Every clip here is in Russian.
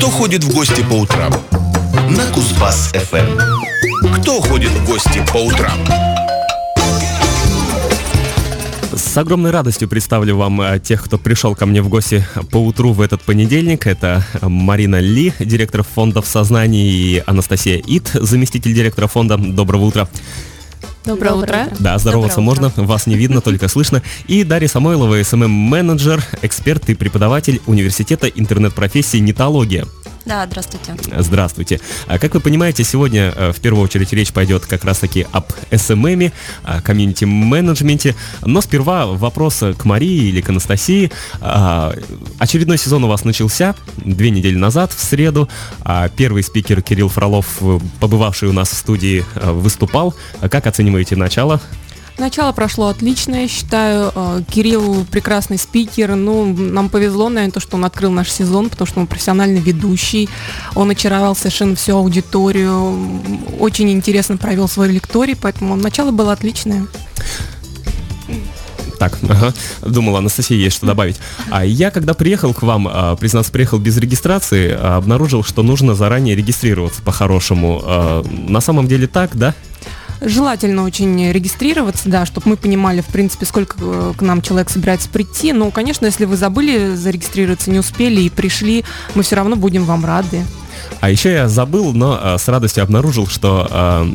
Кто ходит в гости по утрам? На Кузбасс-ФМ. Кто ходит в гости по утрам? С огромной радостью представлю вам э, тех, кто пришел ко мне в гости по утру в этот понедельник. Это Марина Ли, директор фондов сознания, и Анастасия Ит, заместитель директора фонда. Доброго утра. Доброе, утро. Да, здороваться Доброе можно, утро. вас не видно, только слышно. И Дарья Самойлова, SMM-менеджер, эксперт и преподаватель университета интернет-профессий «Нетология». Да, здравствуйте. Здравствуйте. А Как вы понимаете, сегодня э, в первую очередь речь пойдет как раз-таки об SMM, о комьюнити-менеджменте. Но сперва вопрос к Марии или к Анастасии. А, Очередной сезон у вас начался две недели назад, в среду. А Первый спикер Кирилл Фролов, э, побывавший у нас в студии, э, выступал. Как оцениваете начало? Начало прошло отлично, я считаю. Э, Кирилл прекрасный спикер. Ну, нам повезло, наверное, то, что он открыл наш сезон, потому что он профессиональный ведущий. Он очаровал совершенно всю аудиторию. Очень интересно провел свой лекторий, поэтому начало было отличное. Так, ага. Думала, Анастасия есть что добавить. А я, когда приехал к вам, а, признаться, приехал без регистрации, а, обнаружил, что нужно заранее регистрироваться по-хорошему. А, На самом деле так, да? Желательно очень регистрироваться, да, чтобы мы понимали, в принципе, сколько э, к нам человек собирается прийти. Ну, конечно, если вы забыли зарегистрироваться, не успели и пришли, мы все равно будем вам рады. А еще я забыл, но а, с радостью обнаружил, что а,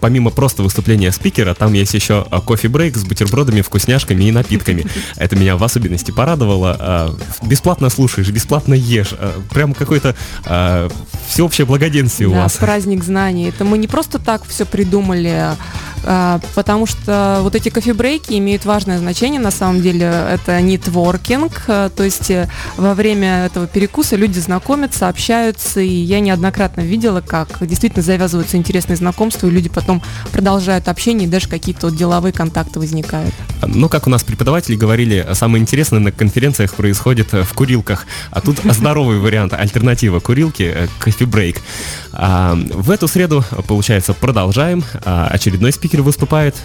помимо просто выступления спикера, там есть еще а, кофе-брейк с бутербродами, вкусняшками и напитками. Это меня в особенности порадовало. А, Бесплатно слушаешь, бесплатно ешь. А, Прям какое-то а, всеобщее благоденствие у Да, вас. праздник знаний. Это мы не просто так все придумали, а, потому что вот эти кофе-брейки имеют важное значение на самом деле. Это нетворкинг, то есть э, во время этого перекуса люди знакомятся, общаются, и я неоднократно видела, как действительно завязываются интересные знакомства, и люди потом продолжают общение, и даже какие-то вот деловые контакты возникают. Ну, как у нас преподаватели говорили, самое интересное на конференциях происходит э, в курилках. А тут здоровый вариант, альтернатива курилки, э, кофе-брейк. А, В эту среду, получается, продолжаем. А, Очередной спикер выступает.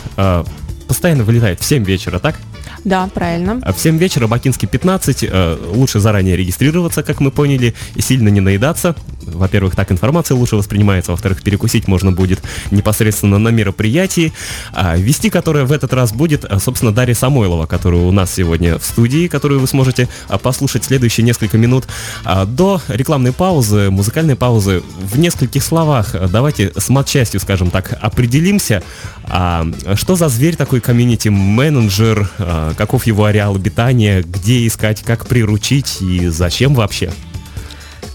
Постоянно вылетает в 7 вечера, так? Да, правильно. А В 7 вечера Бакинский 15. э, Лучше заранее регистрироваться, как мы поняли, и сильно не наедаться. Во-первых, так информация лучше воспринимается. Во-вторых, перекусить можно будет непосредственно на мероприятии. А Вести, которое в этот раз будет, а, собственно, Дарья Самойлова, которая у нас сегодня в студии, которую вы сможете а, послушать следующие несколько минут. А, До рекламной паузы, музыкальной паузы, в нескольких словах давайте с матчастью, скажем так, определимся, а, что за зверь такой комьюнити-менеджер, а, каков его ареал обитания, где искать, как приручить и зачем вообще?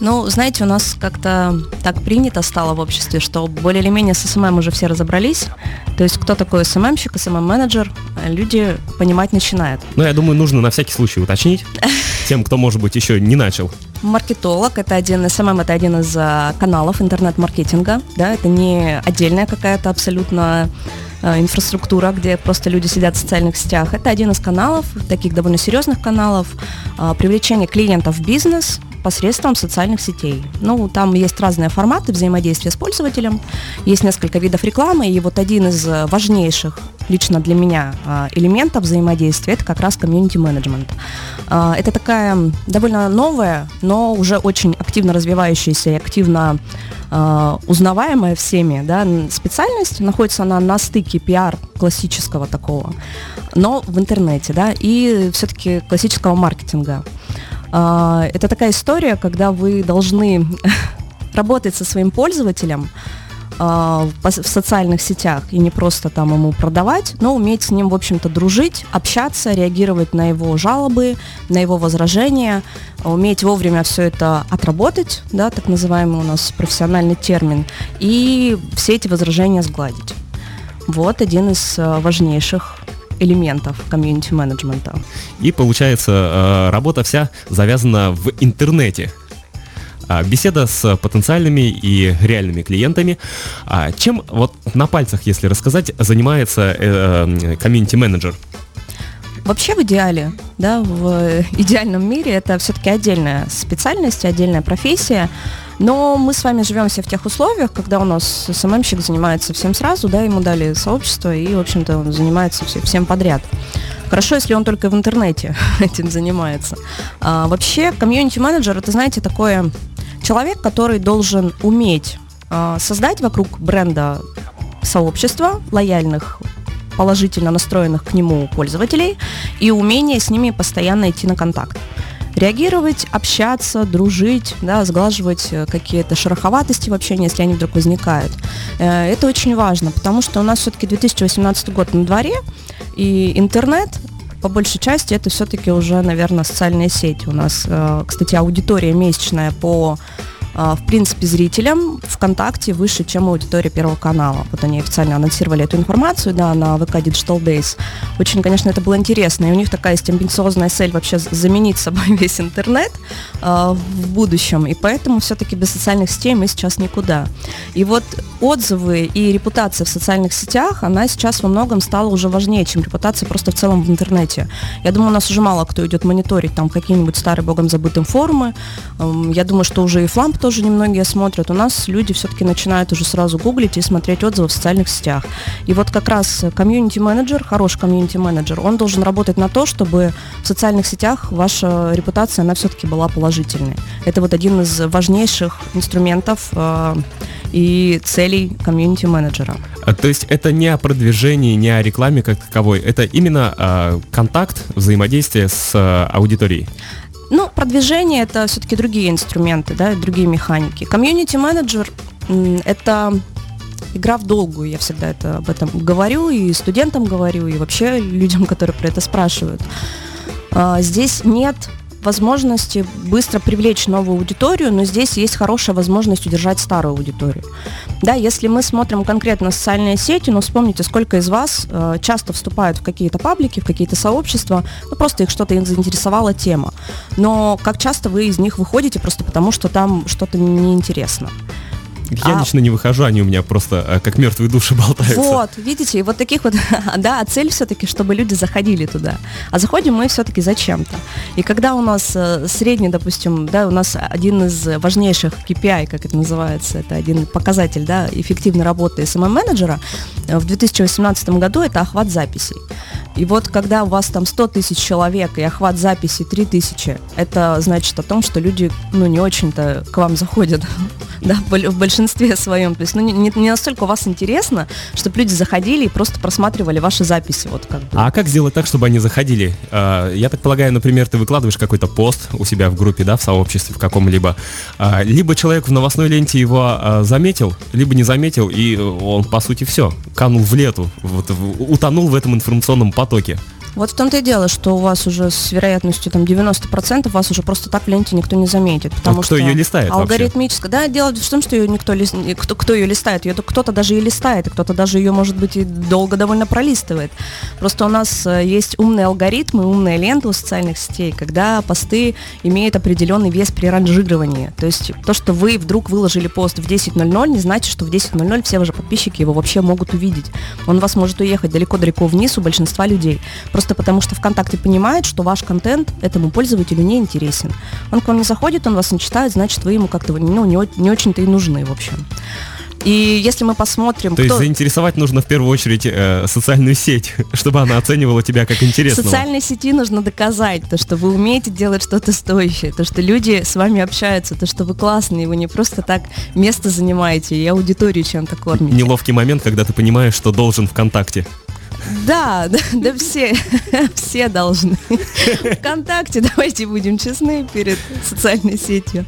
Ну, знаете, у нас как-то так принято стало в обществе, что более или менее с SMM уже все разобрались. То есть кто такой SMM щик, SMM-менеджер, э, люди понимать начинают. Ну, я думаю, нужно на всякий случай уточнить тем, кто, может быть, еще не начал. Маркетолог это один, SMM это один из а, каналов интернет-маркетинга, да, это не отдельная какая-то абсолютно инфраструктура, где просто люди сидят в социальных сетях. Это один из каналов, таких довольно серьезных каналов, а, привлечение клиентов в бизнес посредством социальных сетей. Ну, там есть разные форматы взаимодействия с пользователем, есть несколько видов рекламы, и вот один из э, важнейших лично для меня а, элементов взаимодействия это как раз комьюнити-менеджмент. А, Это такая довольно новая, но уже очень активно развивающаяся и активно а, узнаваемая всеми да, специальность. Находится она на стыке пиар классического такого, но в интернете, да, и все-таки классического маркетинга. А, Это такая история, когда вы должны работать со своим пользователем, а, в социальных сетях и не просто там ему продавать, но уметь с ним, в общем-то, дружить, общаться, реагировать на его жалобы, на его возражения, уметь вовремя все это отработать, да, так называемый у нас профессиональный термин, и все эти возражения сгладить. Вот один из э, важнейших элементов комьюнити-менеджмента. И получается, э, работа вся завязана в интернете. А, Беседа с потенциальными и реальными клиентами. А Чем, вот на пальцах, если рассказать, занимается э, комьюнити-менеджер? Вообще в идеале, да, в идеальном мире это все-таки отдельная специальность, отдельная профессия. Но мы с вами живем все в тех условиях, когда у нас СММщик занимается всем сразу, да, ему дали сообщество, и, в общем-то, он занимается все- всем подряд. Хорошо, если он только в интернете этим занимается. А, вообще, комьюнити-менеджер, это, знаете, такое Человек, который должен уметь э, создать вокруг бренда сообщества лояльных положительно настроенных к нему пользователей и умение с ними постоянно идти на контакт реагировать, общаться, дружить, да, сглаживать э, какие-то шероховатости в общении, если они вдруг возникают. Э, это очень важно, потому что у нас все-таки 2018 год на дворе, и интернет по большей части это все-таки уже, наверное, социальные сети. У нас, э, кстати, аудитория месячная по в принципе, зрителям ВКонтакте выше, чем аудитория Первого канала. Вот они официально анонсировали эту информацию, да, на ВК Digital Days. Очень, конечно, это было интересно, и у них такая есть амбициозная цель вообще заменить собой весь интернет э, в будущем, и поэтому все-таки без социальных сетей мы сейчас никуда. И вот отзывы и репутация в социальных сетях, она сейчас во многом стала уже важнее, чем репутация просто в целом в интернете. Я думаю, у нас уже мало кто идет мониторить там какие-нибудь старые богом забытым форумы. Эм, я думаю, что уже и Фламп тоже немногие смотрят. У нас люди все-таки начинают уже сразу гуглить и смотреть отзывы в социальных сетях. И вот как раз комьюнити-менеджер, хороший комьюнити-менеджер, он должен работать на то, чтобы в социальных сетях ваша репутация, она все-таки была положительной. Это вот один из важнейших инструментов э, и целей комьюнити-менеджера. А, то есть это не о продвижении, не о рекламе как таковой, это именно э, контакт, взаимодействие с э, аудиторией. Ну, продвижение это все-таки другие инструменты, да, другие механики. Комьюнити-менеджер это игра в долгую, я всегда это об этом говорю, и студентам говорю, и вообще людям, которые про это спрашивают. А, здесь нет возможности быстро привлечь новую аудиторию, но здесь есть хорошая возможность удержать старую аудиторию. Да, если мы смотрим конкретно социальные сети, ну вспомните, сколько из вас э, часто вступают в какие-то паблики, в какие-то сообщества, ну просто их что-то их заинтересовала тема. Но как часто вы из них выходите просто потому, что там что-то неинтересно. Я а... лично не выхожу, они у меня просто э, как мертвые души болтаются. Вот, видите, и вот таких вот, да, а цель все-таки, чтобы люди заходили туда. А заходим мы все-таки зачем-то. И когда у нас э, средний, допустим, да, у нас один из важнейших KPI, как это называется, это один показатель, да, эффективной работы SMM-менеджера, э, в 2018 году это охват записей. И вот когда у вас там 100 тысяч человек и охват записи 3 тысячи, это значит о том, что люди, ну, не очень-то к вам заходят, да, в большинстве своем. То есть, ну, не, не настолько у вас интересно, чтобы люди заходили и просто просматривали ваши записи. Вот как бы. А как сделать так, чтобы они заходили? А, я так полагаю, например, ты выкладываешь какой-то пост у себя в группе, да, в сообществе в каком-либо, а, либо человек в новостной ленте его а, заметил, либо не заметил, и он, по сути, все, канул в лету, вот, утонул в этом информационном потоке потоке. Вот в том-то и дело, что у вас уже с вероятностью там 90% вас уже просто так в ленте никто не заметит. Потому а кто что ее листает Алгоритмически. Да, дело в том, что ее никто лист... кто, кто ее листает. Ее кто-то даже и листает, и кто-то даже ее, может быть, и долго довольно пролистывает. Просто у нас э, есть умные алгоритмы, умные ленты у социальных сетей, когда посты имеют определенный вес при ранжировании. То есть то, что вы вдруг выложили пост в 10.00, не значит, что в 10.00 все ваши подписчики его вообще могут увидеть. Он вас может уехать далеко-далеко вниз у большинства людей. Просто потому что ВКонтакте понимает, что ваш контент этому пользователю не интересен. Он к вам не заходит, он вас не читает, значит, вы ему как-то ну, не, не очень-то и нужны, в общем. И если мы посмотрим... То кто... есть заинтересовать нужно в первую очередь э, социальную сеть, чтобы она оценивала тебя как интересного. Социальной сети нужно доказать, то, что вы умеете делать что-то стоящее, то, что люди с вами общаются, то, что вы классные, вы не просто так место занимаете и аудиторию чем-то кормите. Неловкий момент, когда ты понимаешь, что должен ВКонтакте. Да, да, да все, все должны. Вконтакте, давайте будем честны перед социальной сетью.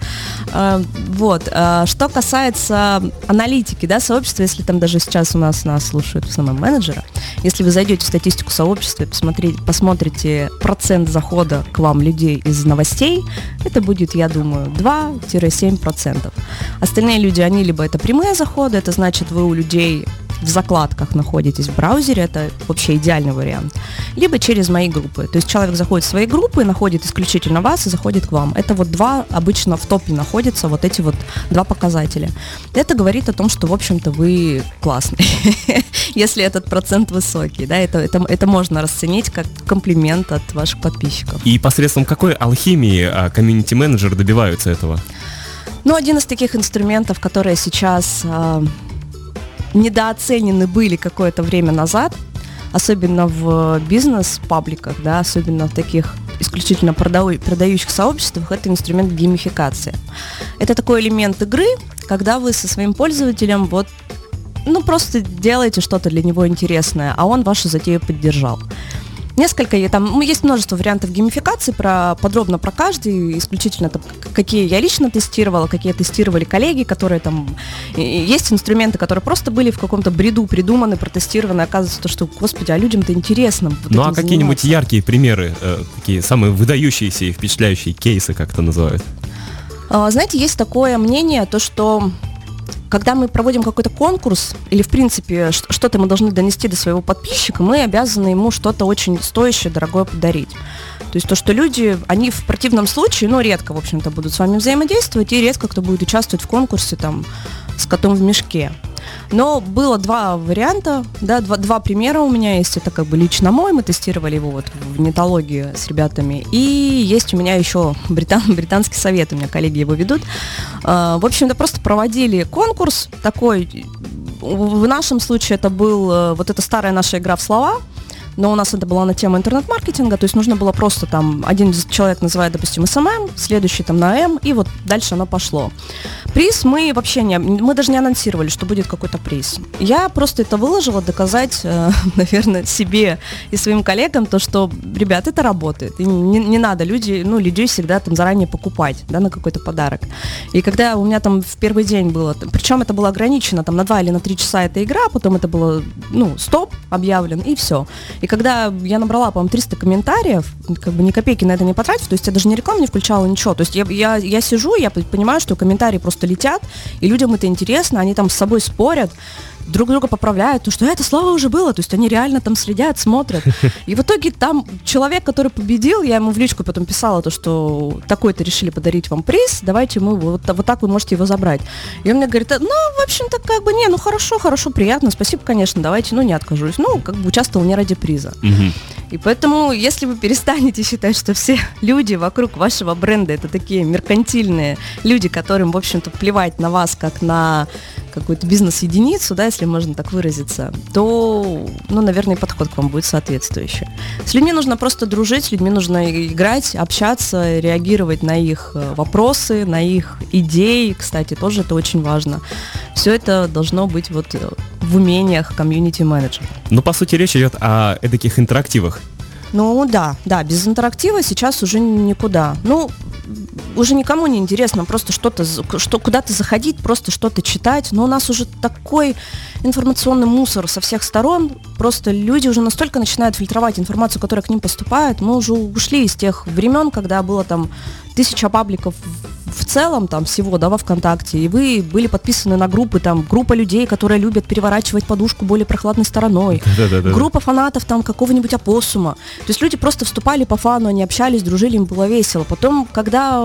А, вот. А, что касается аналитики, да, сообщества, если там даже сейчас у нас нас слушают в основном менеджера, если вы зайдете в статистику сообщества и посмотрите, посмотрите процент захода к вам людей из новостей, это будет, я думаю, 2-7%. Остальные люди, они либо это прямые заходы, это значит вы у людей в закладках находитесь в браузере, это вообще идеальный вариант. Либо через мои группы. То есть человек заходит в свои группы, находит исключительно вас и заходит к вам. Это вот два обычно в топе находятся, вот эти вот два показателя. Это говорит о том, что, в общем-то, вы классный, если этот процент высокий. Да, это, это, это можно расценить как комплимент от ваших подписчиков. И посредством какой алхимии а, комьюнити-менеджеры добиваются этого? Ну, один из таких инструментов, которые сейчас а, недооценены были какое-то время назад, особенно в бизнес-пабликах, да, особенно в таких исключительно продаю- продающих сообществах, это инструмент геймификации. Это такой элемент игры, когда вы со своим пользователем вот ну, просто делаете что-то для него интересное, а он вашу затею поддержал. Несколько, я там, ну, есть множество вариантов геймификации, про, подробно про каждый, исключительно там, какие я лично тестировала, какие тестировали коллеги, которые там, есть инструменты, которые просто были в каком-то бреду придуманы, протестированы, оказывается, то, что, господи, а людям-то интересно. вот Ну а какие-нибудь яркие примеры, э, такие самые выдающиеся и впечатляющие кейсы, как это называют? А, Знаете, есть такое мнение, то что когда мы проводим какой-то конкурс, или в принципе что-то мы должны донести до своего подписчика, мы обязаны ему что-то очень стоящее, дорогое подарить. То есть то, что люди, они в противном случае, ну, редко, в общем-то, будут с вами взаимодействовать, и редко кто будет участвовать в конкурсе там с котом в мешке. Но было два варианта, да, два, два примера у меня есть. Это как бы лично мой, мы тестировали его вот в нетологии с ребятами. И есть у меня еще британ, британский совет, у меня коллеги его ведут. А, В общем-то, просто проводили конкурс такой. В нашем случае это был э, вот эта старая наша игра в слова, но у нас это была на тему интернет-маркетинга, то есть нужно было просто там, один человек называет, допустим, SMM, следующий там на М, и вот дальше оно пошло. Приз мы вообще не, мы даже не анонсировали, что будет какой-то приз. Я просто это выложила, доказать, э, наверное, себе и своим коллегам то, что, ребят, это работает. И не, не надо люди, ну, людей всегда там заранее покупать, да, на какой-то подарок. И когда у меня там в первый день было, причем это было ограничено там на два или на три часа эта игра, потом это было, ну, стоп объявлен, и все. И когда я набрала, по-моему, 300 комментариев, как бы ни копейки на это не потратив, то есть я даже не рекламу не включала, ничего. То есть я, я, я сижу, я понимаю, что комментарии просто летят, и людям это интересно, они там с собой спорят, друг друга поправляют, то что это слово уже было, то есть они реально там следят, смотрят. И в итоге там человек, который победил, я ему в личку потом писала то, что такой-то решили подарить вам приз, давайте мы вот, вот так вы можете его забрать. И он мне говорит, «А, ну, в общем-то, как бы, не, ну хорошо, хорошо, приятно, спасибо, конечно, давайте, ну, не откажусь. Ну, как бы участвовал не ради приза. И поэтому, если вы перестанете считать, что все люди вокруг вашего бренда это такие меркантильные люди, которым, в общем-то, плевать на вас как на какую-то бизнес-единицу, да, если можно так выразиться, то, ну, наверное, подход к вам будет соответствующий. С людьми нужно просто дружить, с людьми нужно играть, общаться, реагировать на их э, вопросы, на их идеи, кстати, тоже это очень важно. Все это должно быть вот э, в умениях комьюнити-менеджера. Ну, по сути, речь идет о таких интерактивах. Ну да, да, без интерактива сейчас уже никуда. Ну, уже никому не интересно просто что-то, что куда-то заходить, просто что-то читать. Но у нас уже такой информационный мусор со всех сторон. Просто люди уже настолько начинают фильтровать информацию, которая к ним поступает. Мы уже ушли из тех времен, когда было там тысяча пабликов в- целом там всего, да, во ВКонтакте, и вы были подписаны на группы, там, группа людей, которые любят переворачивать подушку более прохладной стороной, группа фанатов там какого-нибудь опоссума. То есть люди просто вступали по фану, они общались, дружили, им было весело. Потом, когда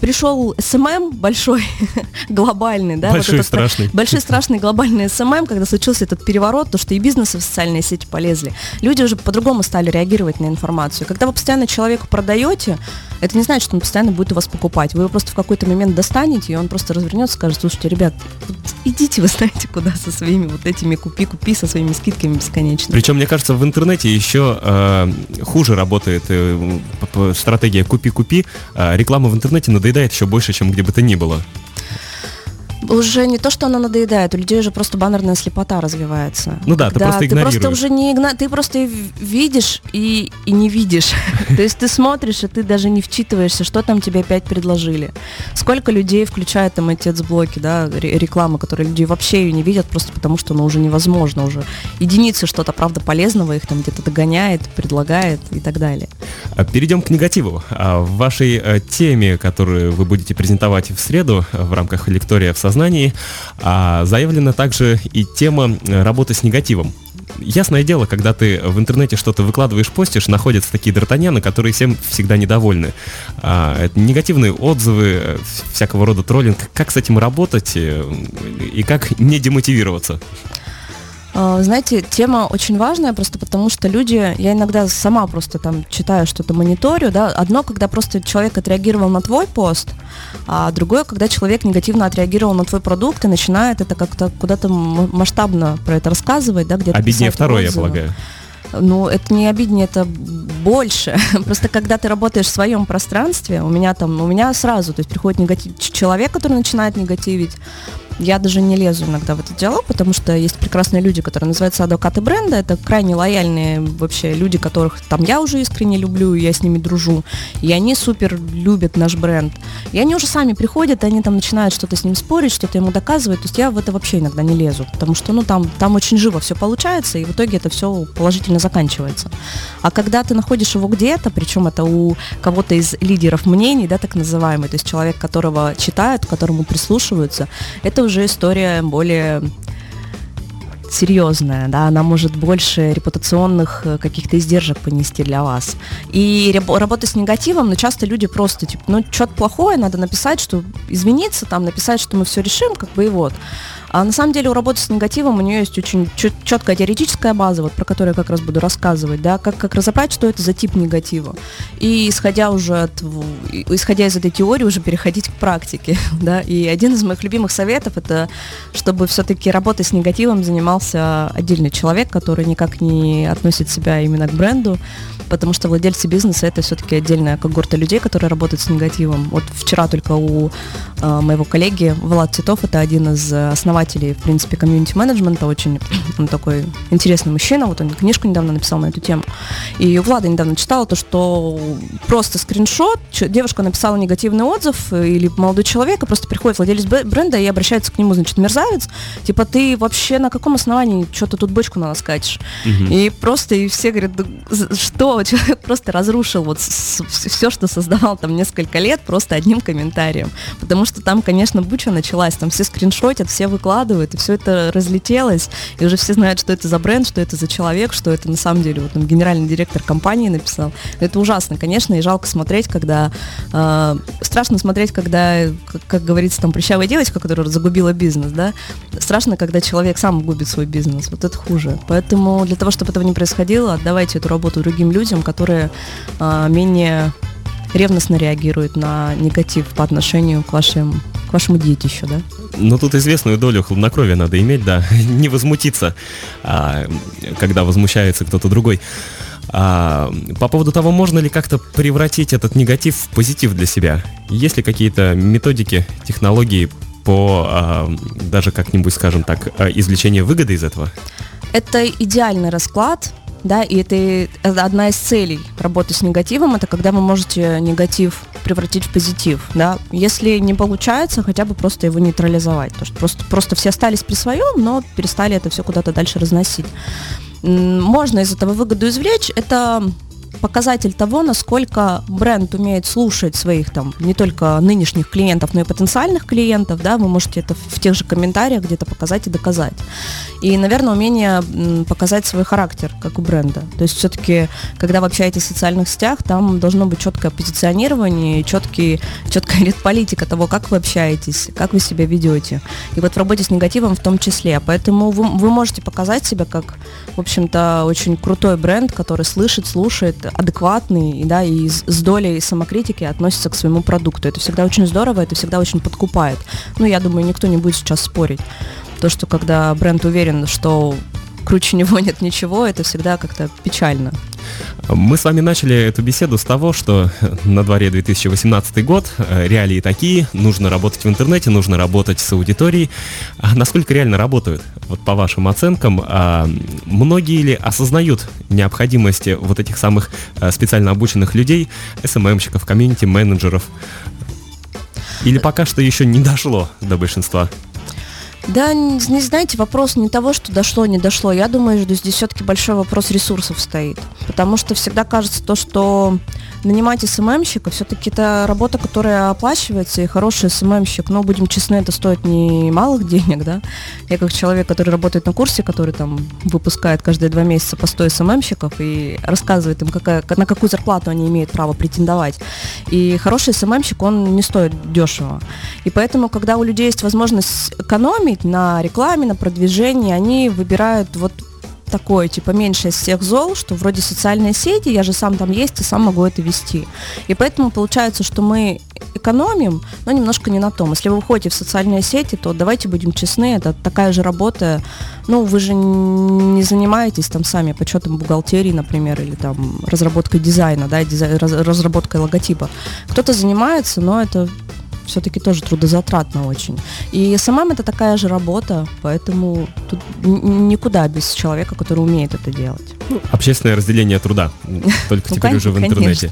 пришел SMM большой, глобальный, да, Большой этот, страшный. большой страшный глобальный SMM, когда случился этот переворот, то что и бизнесы в социальные сети полезли, люди уже по-другому стали реагировать на информацию. Когда вы постоянно человеку продаете, это не значит, что он постоянно будет у вас покупать. Вы его просто в какой-то момент достанете, и он просто развернется и скажет, слушайте, ребят, вот идите вы знаете куда со своими вот этими купи-купи, со своими скидками бесконечными. Причем, мне кажется, в интернете еще э, хуже работает э, стратегия «купи-купи». Э, реклама в интернете надоедает еще больше, чем где бы то ни было. Уже не то, что она надоедает, у людей уже просто баннерная слепота развивается. Ну да, ты просто ты просто игнорируешь. уже не игна... ты просто видишь и, и не видишь. То есть ты смотришь, и ты даже не вчитываешься, что там тебе опять предложили. Сколько людей включают там эти блоки, да, ре- рекламы, которые люди вообще ее не видят, просто потому что ну, уже невозможно уже. Единицы что-то, правда, полезного их там где-то догоняет, предлагает и так далее. А Перейдем к негативу. А В вашей э, теме, которую вы будете презентовать в среду в рамках лектория в сознании, а, заявлена также и тема э, работы с негативом. Ясное дело, когда ты в интернете что-то выкладываешь, постишь, находятся такие д'Артаньяны, которые всем всегда недовольны. А, это негативные отзывы, э, всякого рода троллинг. Как с этим работать э, и как не демотивироваться? А, Знаете, тема очень важная, просто потому что люди, я иногда сама просто там читаю что-то, мониторю, да, одно, когда просто человек отреагировал на твой пост, а другое, когда человек негативно отреагировал на твой продукт и начинает это как-то куда-то масштабно про это рассказывать, да, где-то Обиднее второе, я отзывы. полагаю. Ну, это не обиднее, это больше. Просто когда ты работаешь в своем пространстве, у меня там, у меня сразу, то есть приходит негатив, человек, который начинает негативить, я даже не лезу иногда в этот диалог, потому что есть прекрасные люди, которые называются адвокаты бренда. Это крайне лояльные вообще люди, которых там я уже искренне люблю, я с ними дружу. И они супер любят наш бренд. И они уже сами приходят, и они там начинают что-то с ним спорить, что-то ему доказывать. То есть я в это вообще иногда не лезу, потому что ну там, там очень живо все получается, и в итоге это все положительно заканчивается. А когда ты находишь его где-то, причем это у кого-то из лидеров мнений, да, так называемый, то есть человек, которого читают, к которому прислушиваются, это история более серьезная, да, она может больше репутационных э, каких-то издержек понести для вас. И работа с негативом, но ну, часто люди просто, типа, ну, что-то плохое, надо написать, что извиниться, там, написать, что мы все решим, как бы и вот. А на самом деле у работы с негативом у нее есть очень четкая теоретическая база, вот про которую я как раз буду рассказывать, да, как, как разобрать, что это за тип негатива. И исходя уже от, исходя из этой теории, уже переходить к практике, да. И один из моих любимых советов это, чтобы все-таки работой с негативом занимался отдельный человек, который никак не относит себя именно к бренду, потому что владельцы бизнеса это все-таки отдельная когорта людей, которые работают с негативом. Вот вчера только у э, моего коллеги Влад Титов, это один из основателей, в принципе, комьюнити-менеджмента, очень он такой интересный мужчина, вот он книжку недавно написал на эту тему. И у Влада недавно читала то, что просто скриншот, девушка написала негативный отзыв, э, или молодой человек, и просто приходит владелец бренда и обращается к нему, значит, мерзавец, типа, ты вообще на каком основании что-то тут бочку на нас катишь? Угу. И просто, и все говорят, что, человек просто разрушил вот все, что создавал там несколько лет, просто одним комментарием. Потому что там, конечно, буча началась, там все скриншотят, все выкладывают, и все это разлетелось, и уже все знают, что это за бренд, что это за человек, что это на самом деле вот там генеральный директор компании написал. Это ужасно, конечно, и жалко смотреть, когда э, страшно смотреть, когда, как, как говорится, там прыщавая девочка, которая загубила бизнес, да, страшно, когда человек сам губит свой бизнес, вот это хуже. Поэтому для того, чтобы этого не происходило, отдавайте эту работу другим людям, людям, которые а, менее ревностно реагируют на негатив по отношению к, вашим, к вашему детищу, да? Ну, тут известную долю хладнокровия надо иметь, да, не возмутиться, а, когда возмущается кто-то другой. А, по поводу того, можно ли как-то превратить этот негатив в позитив для себя? Есть ли какие-то методики, технологии по а, даже как-нибудь, скажем так, а, извлечению выгоды из этого? Это идеальный расклад, да, и это, одна из целей работы с негативом, это когда вы можете негатив превратить в позитив, да. Если не получается, хотя бы просто его нейтрализовать, то что просто, просто все остались при своем, но перестали это все куда-то дальше разносить. Можно из этого выгоду извлечь, это показатель того, насколько бренд умеет слушать своих там не только нынешних клиентов, но и потенциальных клиентов, да, вы можете это в тех же комментариях где-то показать и доказать. И, наверное, умение показать свой характер, как у бренда. То есть все-таки, когда вы общаетесь в социальных сетях, там должно быть четкое позиционирование, четкий, четкая политика того, как вы общаетесь, как вы себя ведете. И вот в работе с негативом в том числе. Поэтому вы, вы можете показать себя как, в общем-то, очень крутой бренд, который слышит, слушает, адекватный, да, и с, долей самокритики относится к своему продукту. Это всегда очень здорово, это всегда очень подкупает. Ну, я думаю, никто не будет сейчас спорить. То, что когда бренд уверен, что круче него нет ничего, это всегда как-то печально. Мы с вами начали эту беседу с того, что на дворе 2018 год, э, реалии такие, нужно работать в интернете, нужно работать с аудиторией. А насколько реально работают? Вот по вашим оценкам, а многие ли осознают необходимость вот этих самых э, специально обученных людей, СММщиков, комьюнити-менеджеров? Или пока что еще не дошло до большинства? Да, не, знаете, вопрос не того, что дошло, не дошло. Я думаю, что здесь все-таки большой вопрос ресурсов стоит. Потому что всегда кажется то, что нанимать СММщика, все-таки это работа, которая оплачивается, и хороший СММщик, но, будем честны, это стоит не малых денег, да. Я как человек, который работает на курсе, который там выпускает каждые два месяца по 100 СММщиков и рассказывает им, какая, на какую зарплату они имеют право претендовать. И хороший СММщик, он не стоит дешево. И поэтому, когда у людей есть возможность экономить на рекламе, на продвижении, они выбирают вот такое, типа, меньше из всех зол, что вроде социальные сети, я же сам там есть и сам могу это вести. И поэтому получается, что мы экономим, но немножко не на том. Если вы выходите в социальные сети, то давайте будем честны, это такая же работа. Ну, вы же не занимаетесь там сами подсчетом бухгалтерии, например, или там разработкой дизайна, да, дизай, раз, разработкой логотипа. Кто-то занимается, но это все-таки тоже трудозатратно очень. И SMM это такая же работа, поэтому тут никуда без человека, который умеет это делать. Ну, общественное разделение труда, только ну, теперь уже в интернете.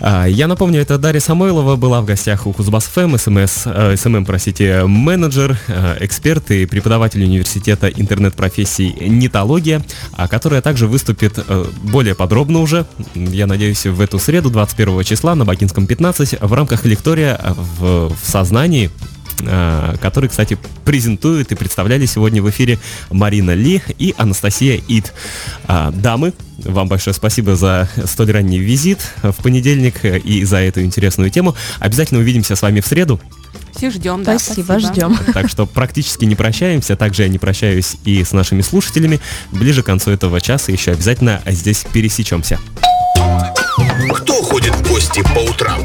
А, я напомню, это Дарья Самойлова была в гостях у Кузбасс ФМ, СМС, э, SMM, простите, менеджер, э, эксперт и преподаватель университета интернет-профессий «Нетология», а, которая также выступит э, более подробно уже, я надеюсь, в эту среду, 21 числа на Бакинском 15 в рамках лектория в, в сознании Э, который, кстати, презентует и представляли сегодня в эфире Марина Ли и Анастасия Ид. А, дамы, вам большое спасибо за столь ранний визит в понедельник и за эту интересную тему. Обязательно увидимся с вами в среду. Всех ждем, да. Спасибо, спасибо. ждем. Так что практически не прощаемся. Также я не прощаюсь и с нашими слушателями. Ближе к концу этого часа еще обязательно здесь пересечемся. Кто ходит в гости по утрам?